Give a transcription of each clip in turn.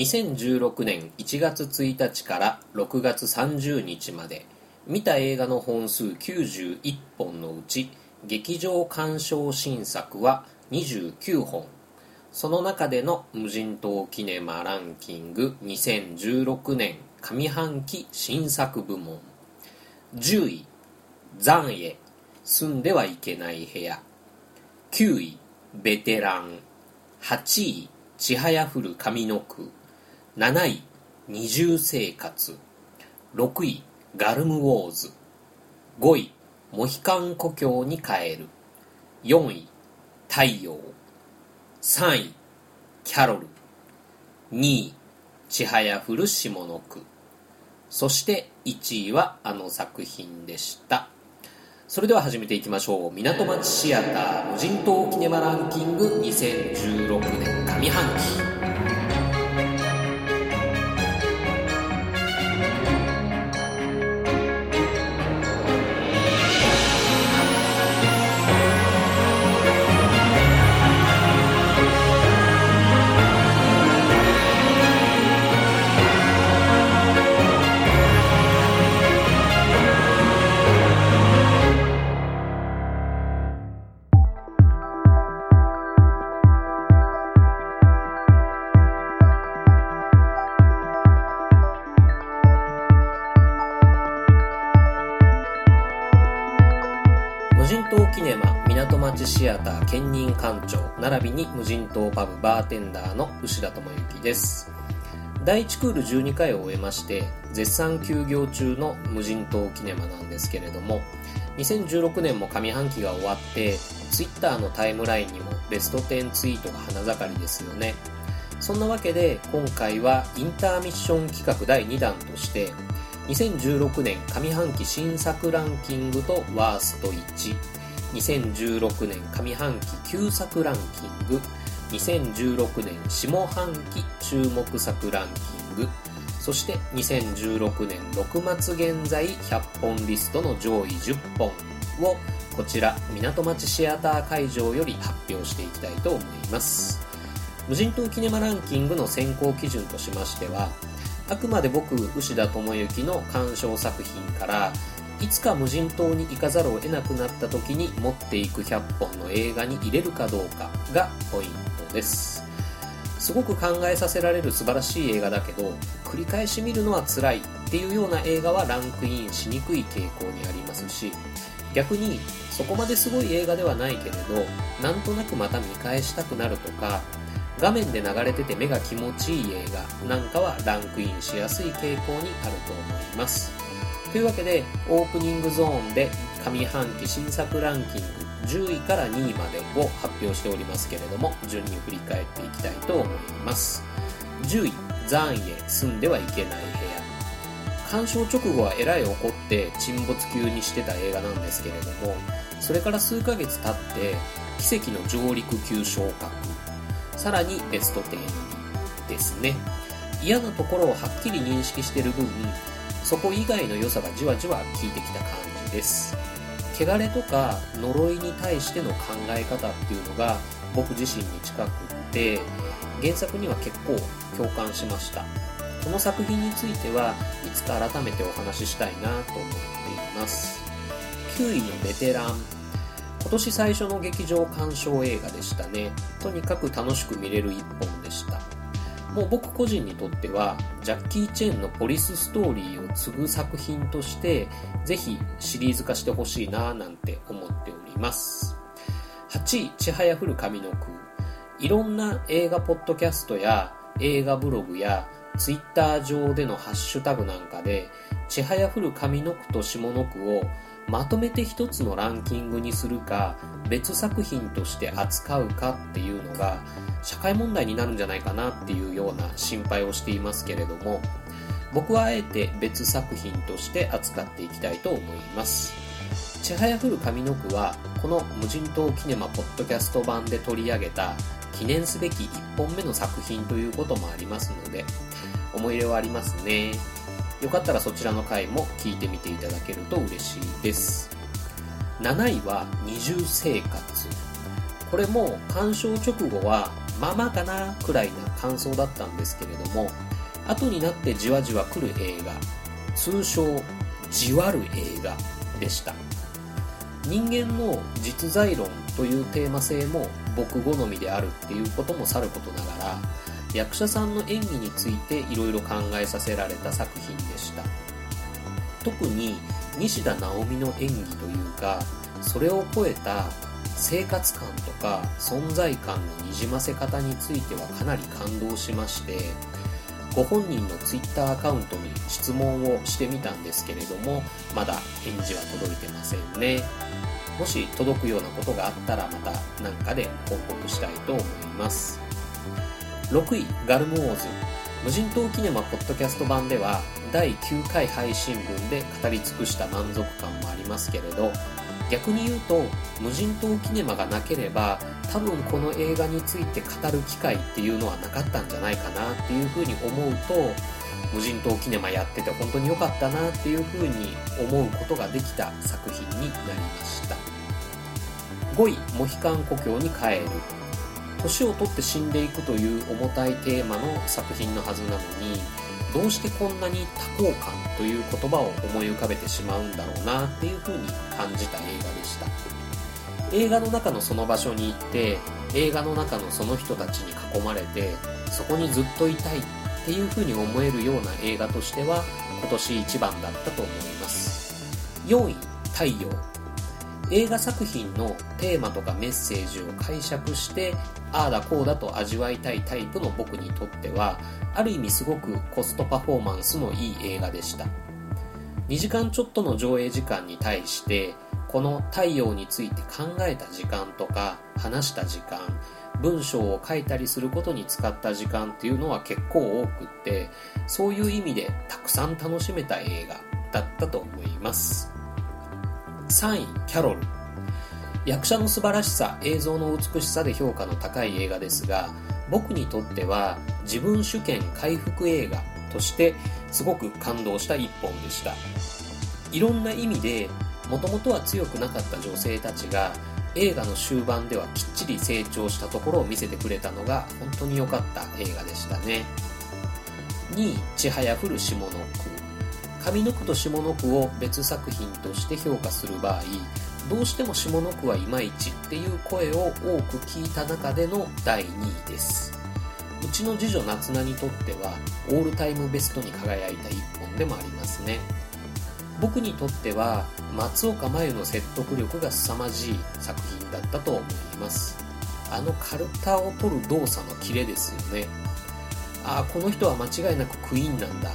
2016年1月1日から6月30日まで見た映画の本数91本のうち劇場鑑賞新作は29本。その中での無人島キネマランキング2016年上半期新作部門。10位残影住んではいけない部屋。9位ベテラン。8位ちはやふる上の句。7位二重生活。6位ガルムウォーズ。5位モヒカン故郷に帰る。4位太陽。3位キャロル。2位ちはやふる下の句。そして1位はあの作品でした。それでは始めていきましょう。港町シアター無人島キネマランキング2016年上半期。シアター兼任館長並びに無人島パブバーテンダーの牛田智之です。第1クール12回を終えまして絶賛休業中の無人島キネマなんですけれども2016年も上半期が終わってツイッターのタイムラインにもベスト10ツイートが花盛りですよね。そんなわけで今回はインターミッション企画第2弾として2016年上半期新作ランキングとワースト1 2016年上半期旧作ランキング2016年下半期注目作ランキングそして2016年6末現在100本リストの上位10本をこちら港町シアター会場より発表していきたいと思います。無人島キネマランキングの選考基準としましてはあくまで僕牛田智之の鑑賞作品からいつか無人島に行かざるを得なくなった時に持っていく100本の映画に入れるかどうかがポイントです。すごく考えさせられる素晴らしい映画だけど繰り返し見るのは辛いっていうような映画はランクインしにくい傾向にありますし逆にそこまですごい映画ではないけれどなんとなくまた見返したくなるとか画面で流れてて目が気持ちいい映画なんかはランクインしやすい傾向にあると思います。というわけでオープニングゾーンで上半期新作ランキング10位から2位までを発表しておりますけれども順に振り返っていきたいと思います。10位残影住んではいけない部屋。鑑賞直後はえらい怒って沈没級にしてた映画なんですけれどもそれから数ヶ月経って奇跡の上陸級昇格。さらにベスト10ですね。嫌なところをはっきり認識してる分そこ以外の良さがじわじわ効いてきた感じです。汚れとか呪いに対しての考え方っていうのが僕自身に近くって原作には結構共感しました。この作品についてはいつか改めてお話ししたいなと思っています。9位のベテラン。今年最初の劇場鑑賞映画でしたね。とにかく楽しく見れる一本でした。もう僕個人にとってはジャッキー・チェンのポリスストーリーを継ぐ作品としてぜひシリーズ化してほしいななんて思っております。8位ちはやふる上の句いろんな映画ポッドキャストや映画ブログやツイッター上でのハッシュタグなんかでちはやふる上の句と下の句をまとめて一つのランキングにするか別作品として扱うかっていうのが社会問題になるんじゃないかなっていうような心配をしていますけれども僕はあえて別作品として扱っていきたいと思います。ちはやふる上の句はこの無人島キネマポッドキャスト版で取り上げた記念すべき1本目の作品ということもありますので思い入れはありますね。よかったらそちらの回も聞いてみていただけると嬉しいです。7位は二重生活。これも鑑賞直後はまあまあかなくらいな感想だったんですけれども後になってじわじわ来る映画。通称じわる映画でした。人間の実在論というテーマ性も僕好みであるっていうこともさることながら役者さんの演技についていろいろ考えさせられた作品でした。特に西田直美の演技というかそれを超えた生活感とか存在感のにじませ方についてはかなり感動しましてご本人の Twitter アカウントに質問をしてみたんですけれどもまだ返事は届いてませんね。もし届くようなことがあったらまた何かで報告したいと思います。6位ガルムウォーズ。無人島キネマポッドキャスト版では第9回配信分で語り尽くした満足感もありますけれど逆に言うと無人島キネマがなければ多分この映画について語る機会っていうのはなかったんじゃないかなっていうふうに思うと無人島キネマやってて本当に良かったなっていうふうに思うことができた作品になりました。5位モヒカン故郷に帰る年を取って死んでいくという重たいテーマの作品のはずなのにどうしてこんなに多幸感という言葉を思い浮かべてしまうんだろうなっていうふうに感じた映画でした。映画の中のその場所に行って映画の中のその人たちに囲まれてそこにずっといたいっていうふうに思えるような映画としては今年一番だったと思います。4位太陽。映画作品のテーマとかメッセージを解釈してああだこうだと味わいたいタイプの僕にとってはある意味すごくコストパフォーマンスのいい映画でした。2時間ちょっとの上映時間に対してこの太陽について考えた時間とか話した時間文章を書いたりすることに使った時間っていうのは結構多くってそういう意味でたくさん楽しめた映画だったと思います。3位キャロル。役者の素晴らしさ映像の美しさで評価の高い映画ですが僕にとっては自分主権回復映画としてすごく感動した一本でした。いろんな意味でもともとは強くなかった女性たちが映画の終盤ではきっちり成長したところを見せてくれたのが本当に良かった映画でしたね。2位「ちはやふる下の句」上の句と下の句を別作品として評価する場合どうしても下の句はいまいちっていう声を多く聞いた中での第2位です。うちの次女夏菜にとってはオールタイムベストに輝いた一本でもありますね。僕にとっては松岡真優の説得力が凄まじい作品だったと思います。あのカルタを取る動作のキレですよね。ああこの人は間違いなくクイーンなんだ。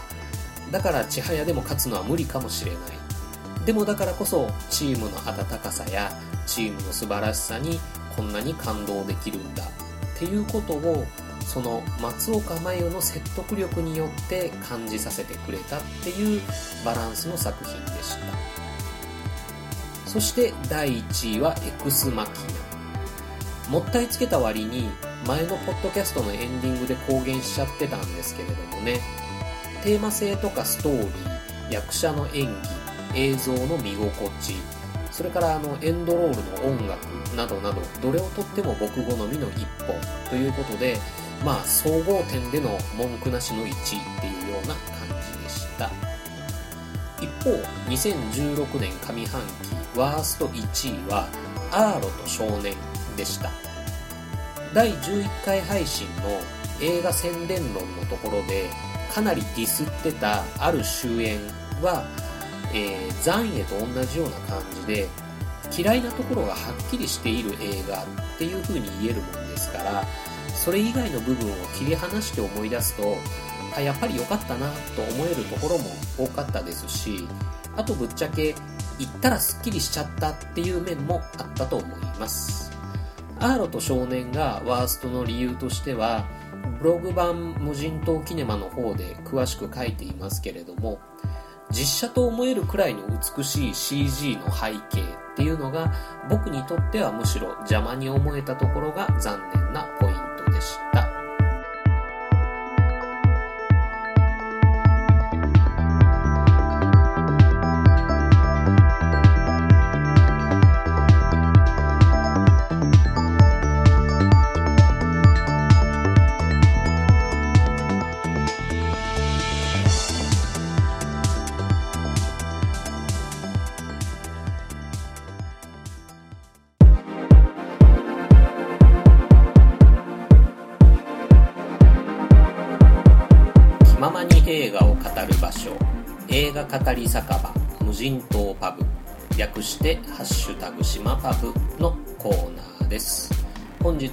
だから千早でも勝つのは無理かもしれない。でもだからこそチームの温かさやチームの素晴らしさにこんなに感動できるんだ。っていうことをその松岡真優の説得力によって感じさせてくれたっていうバランスの作品でした。そして第1位はエクスマキナ。もったいつけた割に前のポッドキャストのエンディングで公言しちゃってたんですけれどもね。テーマ性とかストーリー役者の演技映像の見心地それからあのエンドロールの音楽などなどどれをとっても僕好みの一本ということでまあ総合点での文句なしの1位っていうような感じでした。一方2016年上半期ワースト1位はアーロと少年でした。第11回配信の映画宣伝論のところでかなりディスってたある終演は、えー、残影と同じような感じで嫌いなところがはっきりしている映画っていう風に言えるもんですからそれ以外の部分を切り離して思い出すとあやっぱり良かったなと思えるところも多かったですしあとぶっちゃけ言ったらすっきりしちゃったっていう面もあったと思います。アーロと少年がワーストの理由としてはブログ版無人島キネマの方で詳しく書いていますけれども実写と思えるくらいの美しい CG の背景っていうのが僕にとってはむしろ邪魔に思えたところが残念なポ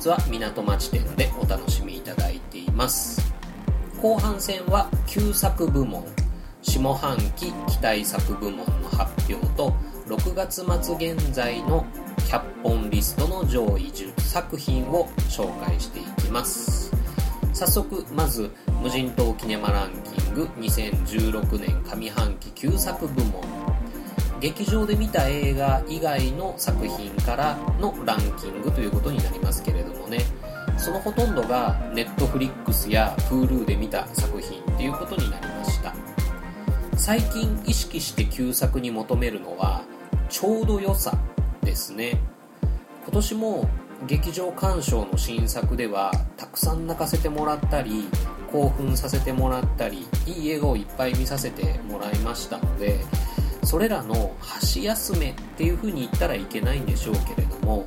は港町店でお楽しみいただいています。後半戦は旧作部門下半期期待作部門の発表と6月末現在の100本リストの上位10作品を紹介していきます。早速まず無人島キネマランキング2016年上半期旧作部門劇場で見た映画以外の作品からのランキングということになりますけれどもね。そのほとんどが Netflix や Hulu で見た作品っていうことになりました。最近意識して旧作に求めるのはちょうど良さですね。今年も劇場鑑賞の新作ではたくさん泣かせてもらったり興奮させてもらったりいい映画をいっぱい見させてもらいましたのでそれらの箸休めっていう風に言ったらいけないんでしょうけれども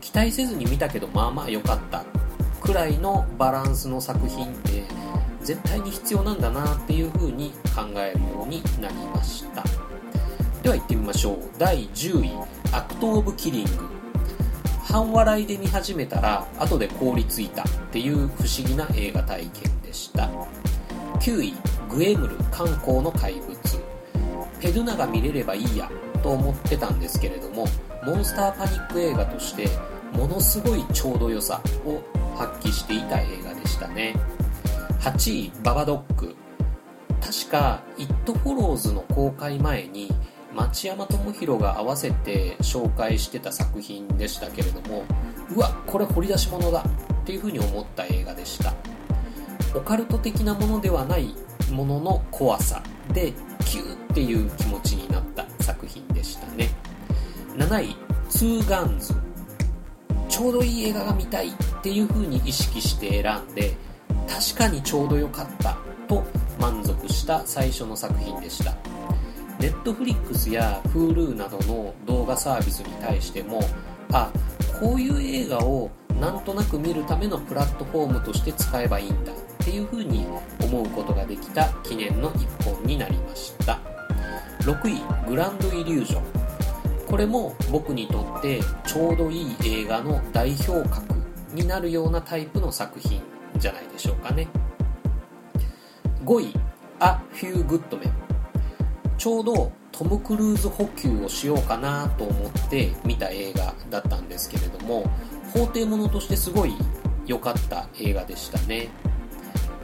期待せずに見たけどまあまあ良かったくらいのバランスの作品って絶対に必要なんだなっていう風に考えるようになりました。では行ってみましょう。第10位アクト・オブ・キリング。半笑いで見始めたら後で凍りついたっていう不思議な映画体験でした。9位グエムル漢江の怪物。ペドゥナが見れればいいやと思ってたんですけれどもモンスターパニック映画としてものすごいちょうど良さを発揮していた映画でしたね。8位ババドッグ確か「イット・フォローズ」の公開前に町山智博が合わせて紹介してた作品でしたけれどもうわこれ掘り出し物だっていうふうに思った映画でした。オカルト的なものではないものの怖さでキューっていう気持ちになった作品でしたね。7位ツーガンズ。ちょうどいい映画が見たいっていう風に意識して選んで確かにちょうど良かったと満足した最初の作品でした。Netflix や Hulu などの動画サービスに対してもあ、こういう映画をなんとなく見るためのプラットフォームとして使えばいいんだっていう風に思うことができた記念の一本になりました。6位グランドイリュージョン。これも僕にとってちょうどいい映画の代表格になるようなタイプの作品じゃないでしょうかね。5位ア・フュー・グッドメンちょうどトム・クルーズ補給をしようかなと思って見た映画だったんですけれども法廷ものとしてすごい良かった映画でしたね。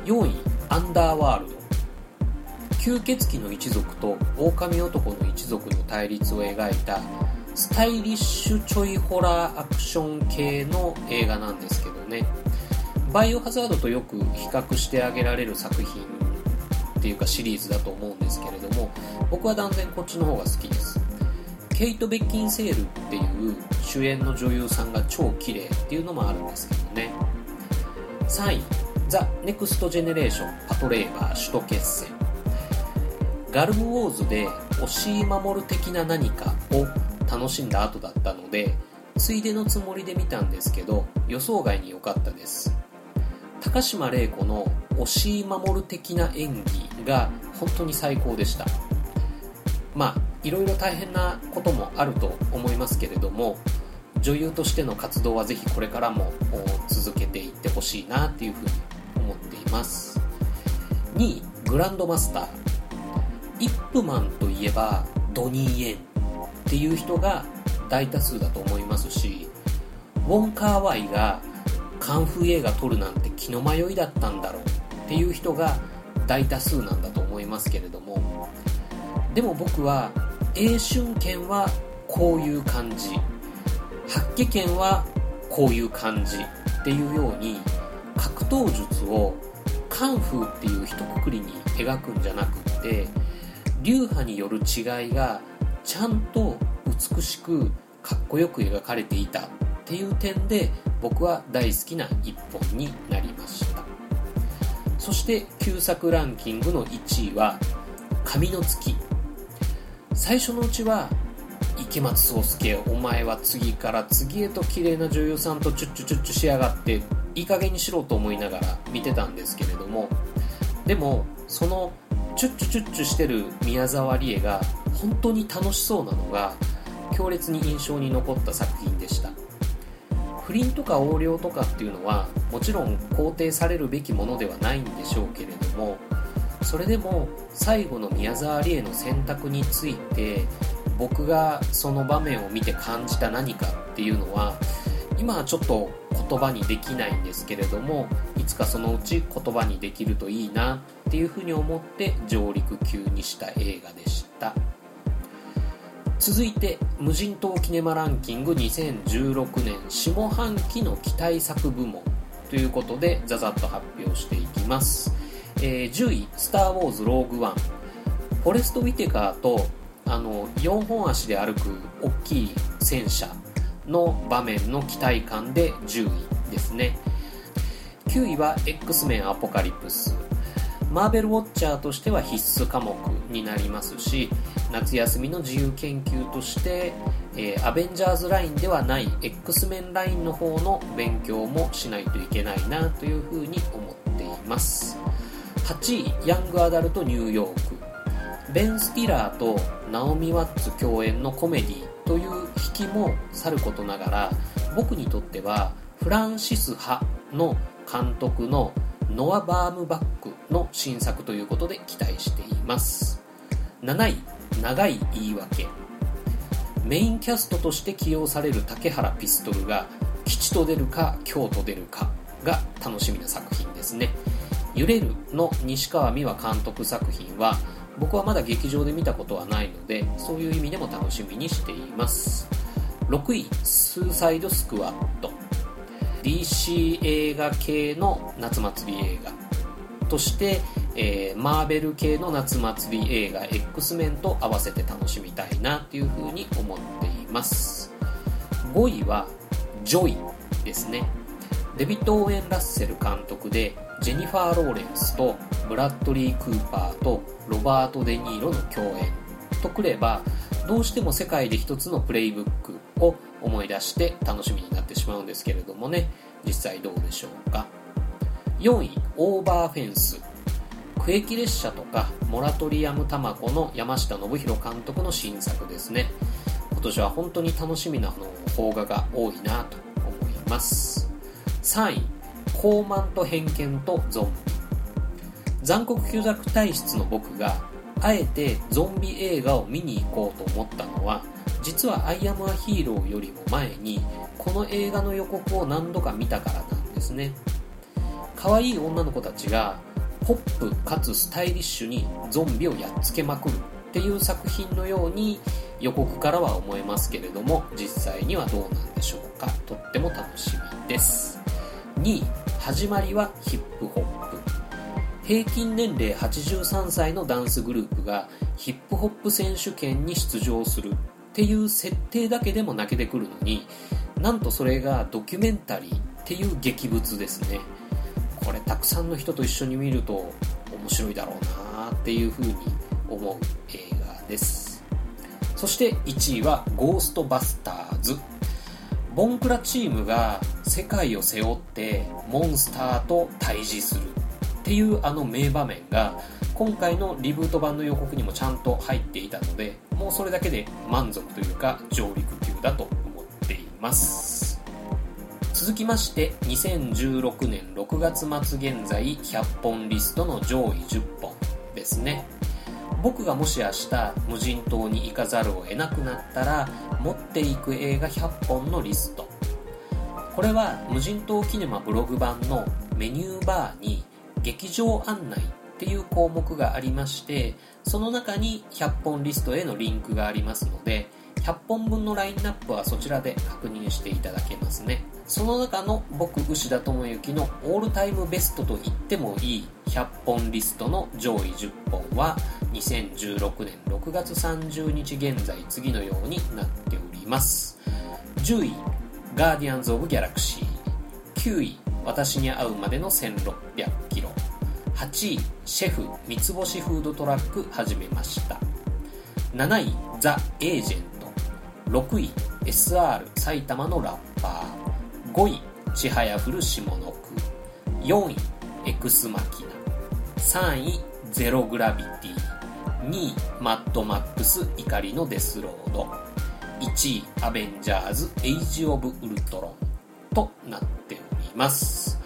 4位アンダーワールド吸血鬼の一族と狼男の一族の対立を描いたスタイリッシュちょいホラーアクション系の映画なんですけどね。バイオハザードとよく比較してあげられる作品っていうかシリーズだと思うんですけれども僕は断然こっちの方が好きです。ケイト・ベッキンセールっていう主演の女優さんが超綺麗っていうのもあるんですけどね。3位ザ・ネクスト・ジェネレーションパトレイバー首都決戦。ガルムウォーズで押井守的な何かを楽しんだ後だったのでついでのつもりで見たんですけど予想外に良かったです。高島玲子の押井守的な演技が本当に最高でした。まあいろいろ大変なこともあると思いますけれども女優としての活動はぜひこれからも続けていってほしいなっていうふうに思っています。2位グランドマスター。イップマンといえばドニー・エンっていう人が大多数だと思いますしウォン・カーワイがカンフー映画撮るなんて気の迷いだったんだろうっていう人が大多数なんだと思いますけれどもでも僕は英春剣はこういう感じ。八卦剣はこういう感じっていうように格闘術をカンフーっていう一括りに描くんじゃなくって流派による違いがちゃんと美しくかっこよく描かれていたっていう点で僕は大好きな一本になりました。そして旧作ランキングの1位は「神の月」最初のうちは池松壮亮お前は次から次へと綺麗な女優さんとチュッチュチュッチュしやがっていい加減にしろと思いながら見てたんですけれどもでもそのチュッチュチュッチュしてる宮沢りえが本当に楽しそうなのが強烈に印象に残った作品でした。不倫とか横領とかっていうのはもちろん肯定されるべきものではないんでしょうけれどもそれでも最後の宮沢りえの選択について僕がその場面を見て感じた何かっていうのは今はちょっと言葉にできないんですけれどもいつかそのうち言葉にできるといいなっていうふうに思って上陸級にした映画でした。続いて無人島キネマランキング2016年下半期の期待作部門ということでザザッと発表していきます、えー、10位「スター・ウォーズ・ローグ・ワン」フォレスト・ウィテカーとあの4本足で歩く大きい戦車の場面の期待感で10位ですね。9位は X メンアポカリプス。マーベルウォッチャーとしては必須科目になりますし夏休みの自由研究として、えー、アベンジャーズラインではない X メンラインの方の勉強もしないといけないなというふうに思っています。8位ヤングアダルトニューヨーク。ベン・スティラーとナオミ・ワッツ共演のコメディという引きもさることながら僕にとってはフランシス・ハの監督のノア・バームバックの新作ということで期待しています。7位長い言い訳。メインキャストとして起用される竹原ピストルが吉と出るか京と出るかが楽しみな作品ですね。揺れるの西川美和監督作品は僕はまだ劇場で見たことはないのでそういう意味でも楽しみにしています。6位スーサイドスクワット DC 映画系の夏祭り映画として、えー、マーベル系の夏祭り映画 X メンと合わせて楽しみたいなっていうふうに思っています。5位はジョイですね。デビッド・オーエン・ラッセル監督でジェニファー・ローレンスとブラッドリー・クーパーとロバート・デ・ニーロの共演。とくればどうしても世界で一つのプレイブックを思い出して楽しみになってしまうんですけれどもね。実際どうでしょうか。4位オーバーフェンス。区域列車とかモラトリアムタマコの山下信弘監督の新作ですね。今年は本当に楽しみなの邦画が多いなと思います。3位高慢と偏見とゾン。ビ残酷虚弱体質の僕があえてゾンビ映画を見に行こうと思ったのは実は「アイアム・ア・ヒーロー」よりも前にこの映画の予告を何度か見たからなんですね。可愛い女の子たちがポップかつスタイリッシュにゾンビをやっつけまくるっていう作品のように予告からは思えますけれども実際にはどうなんでしょうか。とっても楽しみです。2始まりはヒップホップ。平均年齢83歳のダンスグループがヒップホップ選手権に出場するっていう設定だけでも泣けてくるのになんとそれがドキュメンタリーっていう劇物ですね。これたくさんの人と一緒に見ると面白いだろうなっていうふうに思う映画です。そして1位はゴーストバスターズボンクラチームが世界を背負ってモンスターと対峙するっていうあの名場面が今回のリブート版の予告にもちゃんと入っていたのでもうそれだけで満足というか上陸級だと思っています。続きまして2016年6月末現在100本リストの上位10本ですね。僕がもし明日無人島に行かざるを得なくなったら持っていく映画100本のリスト。これは無人島キネマブログ版のメニューバーに劇場案内っていう項目がありましてその中に100本リストへのリンクがありますので100本分のラインナップはそちらで確認していただけますね。その中の僕牛田智之のオールタイムベストと言ってもいい100本リストの上位10本は2016年6月30日現在次のようになっております。10位ガーディアンズ・オブ・ギャラクシー。9位私に会うまでの1600キロ。8位シェフ三つ星フードトラック始めました。7位ザ・エージェント。6位 SR 埼玉のラッパー。5位ちはやふる下の句。4位エクスマキナ。3位ゼログラビティ。2位マッドマックス怒りのデスロード。1位アベンジャーズエイジ・オブ・ウルトロン。となっております。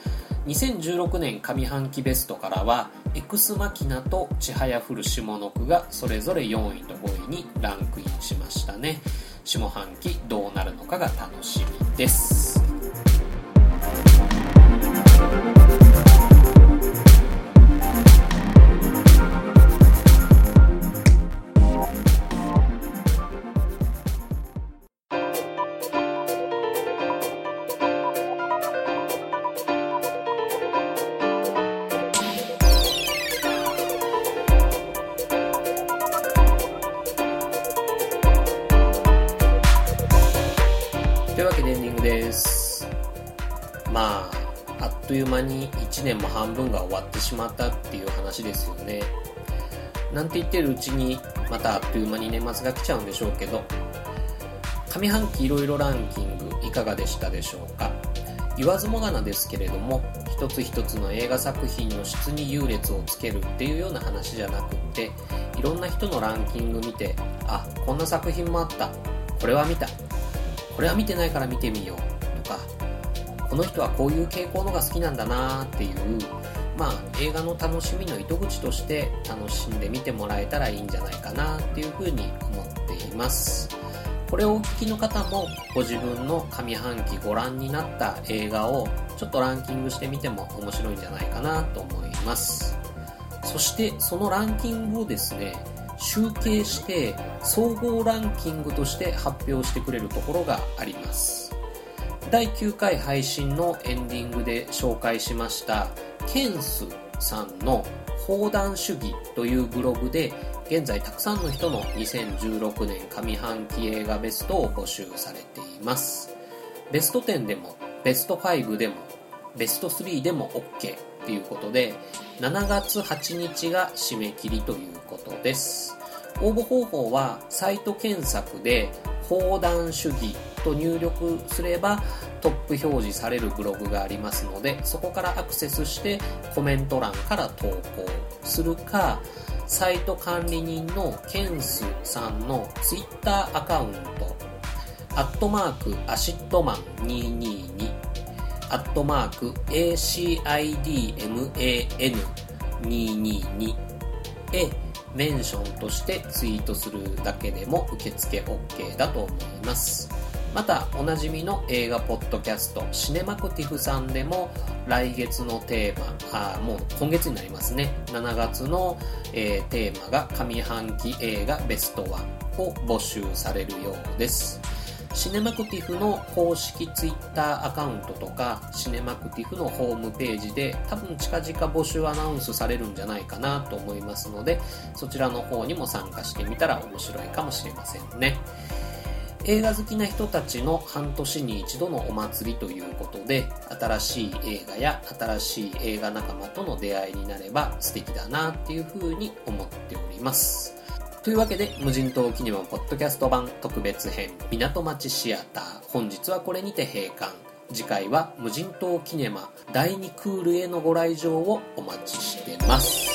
2016年上半期ベストからはエクスマキナとちはやふる下の句がそれぞれ4位と5位にランクインしましたね。下半期どうなるのかが楽しみです。1年も半分が終わってしまったっていう話ですよね。なんて言ってるうちにまたあっという間に年末が来ちゃうんでしょうけど上半期いろいろランキングいかがでしたでしょうか。言わずもがなですけれども一つ一つの映画作品の質に優劣をつけるっていうような話じゃなくっていろんな人のランキング見てあこんな作品もあった。これは見た。これは見てないから見てみよう。とかこの人はこういう傾向のが好きなんだなっていうまあ映画の楽しみの糸口として楽しんで見てもらえたらいいんじゃないかなっていうふうに思っています。これをお聞きの方もご自分の上半期ご覧になった映画をちょっとランキングしてみても面白いんじゃないかなと思います。そしてそのランキングをですね集計して総合ランキングとして発表してくれるところがあります。第9回配信のエンディングで紹介しましたケンスさんの「砲弾主義」というブログで現在たくさんの人の2016年上半期映画ベストを募集されています。ベスト10でもベスト5でもベスト3でも OK っていうことで7月8日が締め切りということです。応募方法はサイト検索で「砲弾主義」と入力すればトップ表示されるブログがありますのでそこからアクセスしてコメント欄から投稿するかサイト管理人のケンスさんのツイッターアカウントアットマークアシッドマン222アットマーク ACIDMAN222 へメンションとしてツイートするだけでも受付 OK だと思います。また、おなじみの映画ポッドキャスト、シネマクティフさんでも、来月のテーマ、あもう今月になりますね。7月の、えーテーマが上半期映画ベストワンを募集されるようです。シネマクティフの公式ツイッターアカウントとか、シネマクティフのホームページで多分近々募集アナウンスされるんじゃないかなと思いますので、そちらの方にも参加してみたら面白いかもしれませんね。映画好きな人たちの半年に一度のお祭りということで、新しい映画や新しい映画仲間との出会いになれば素敵だなっていうふうに思っております。というわけで、無人島キネマポッドキャスト版特別編港町シアター。本日はこれにて閉館。次回は無人島キネマ第2クールへのご来場をお待ちしてます。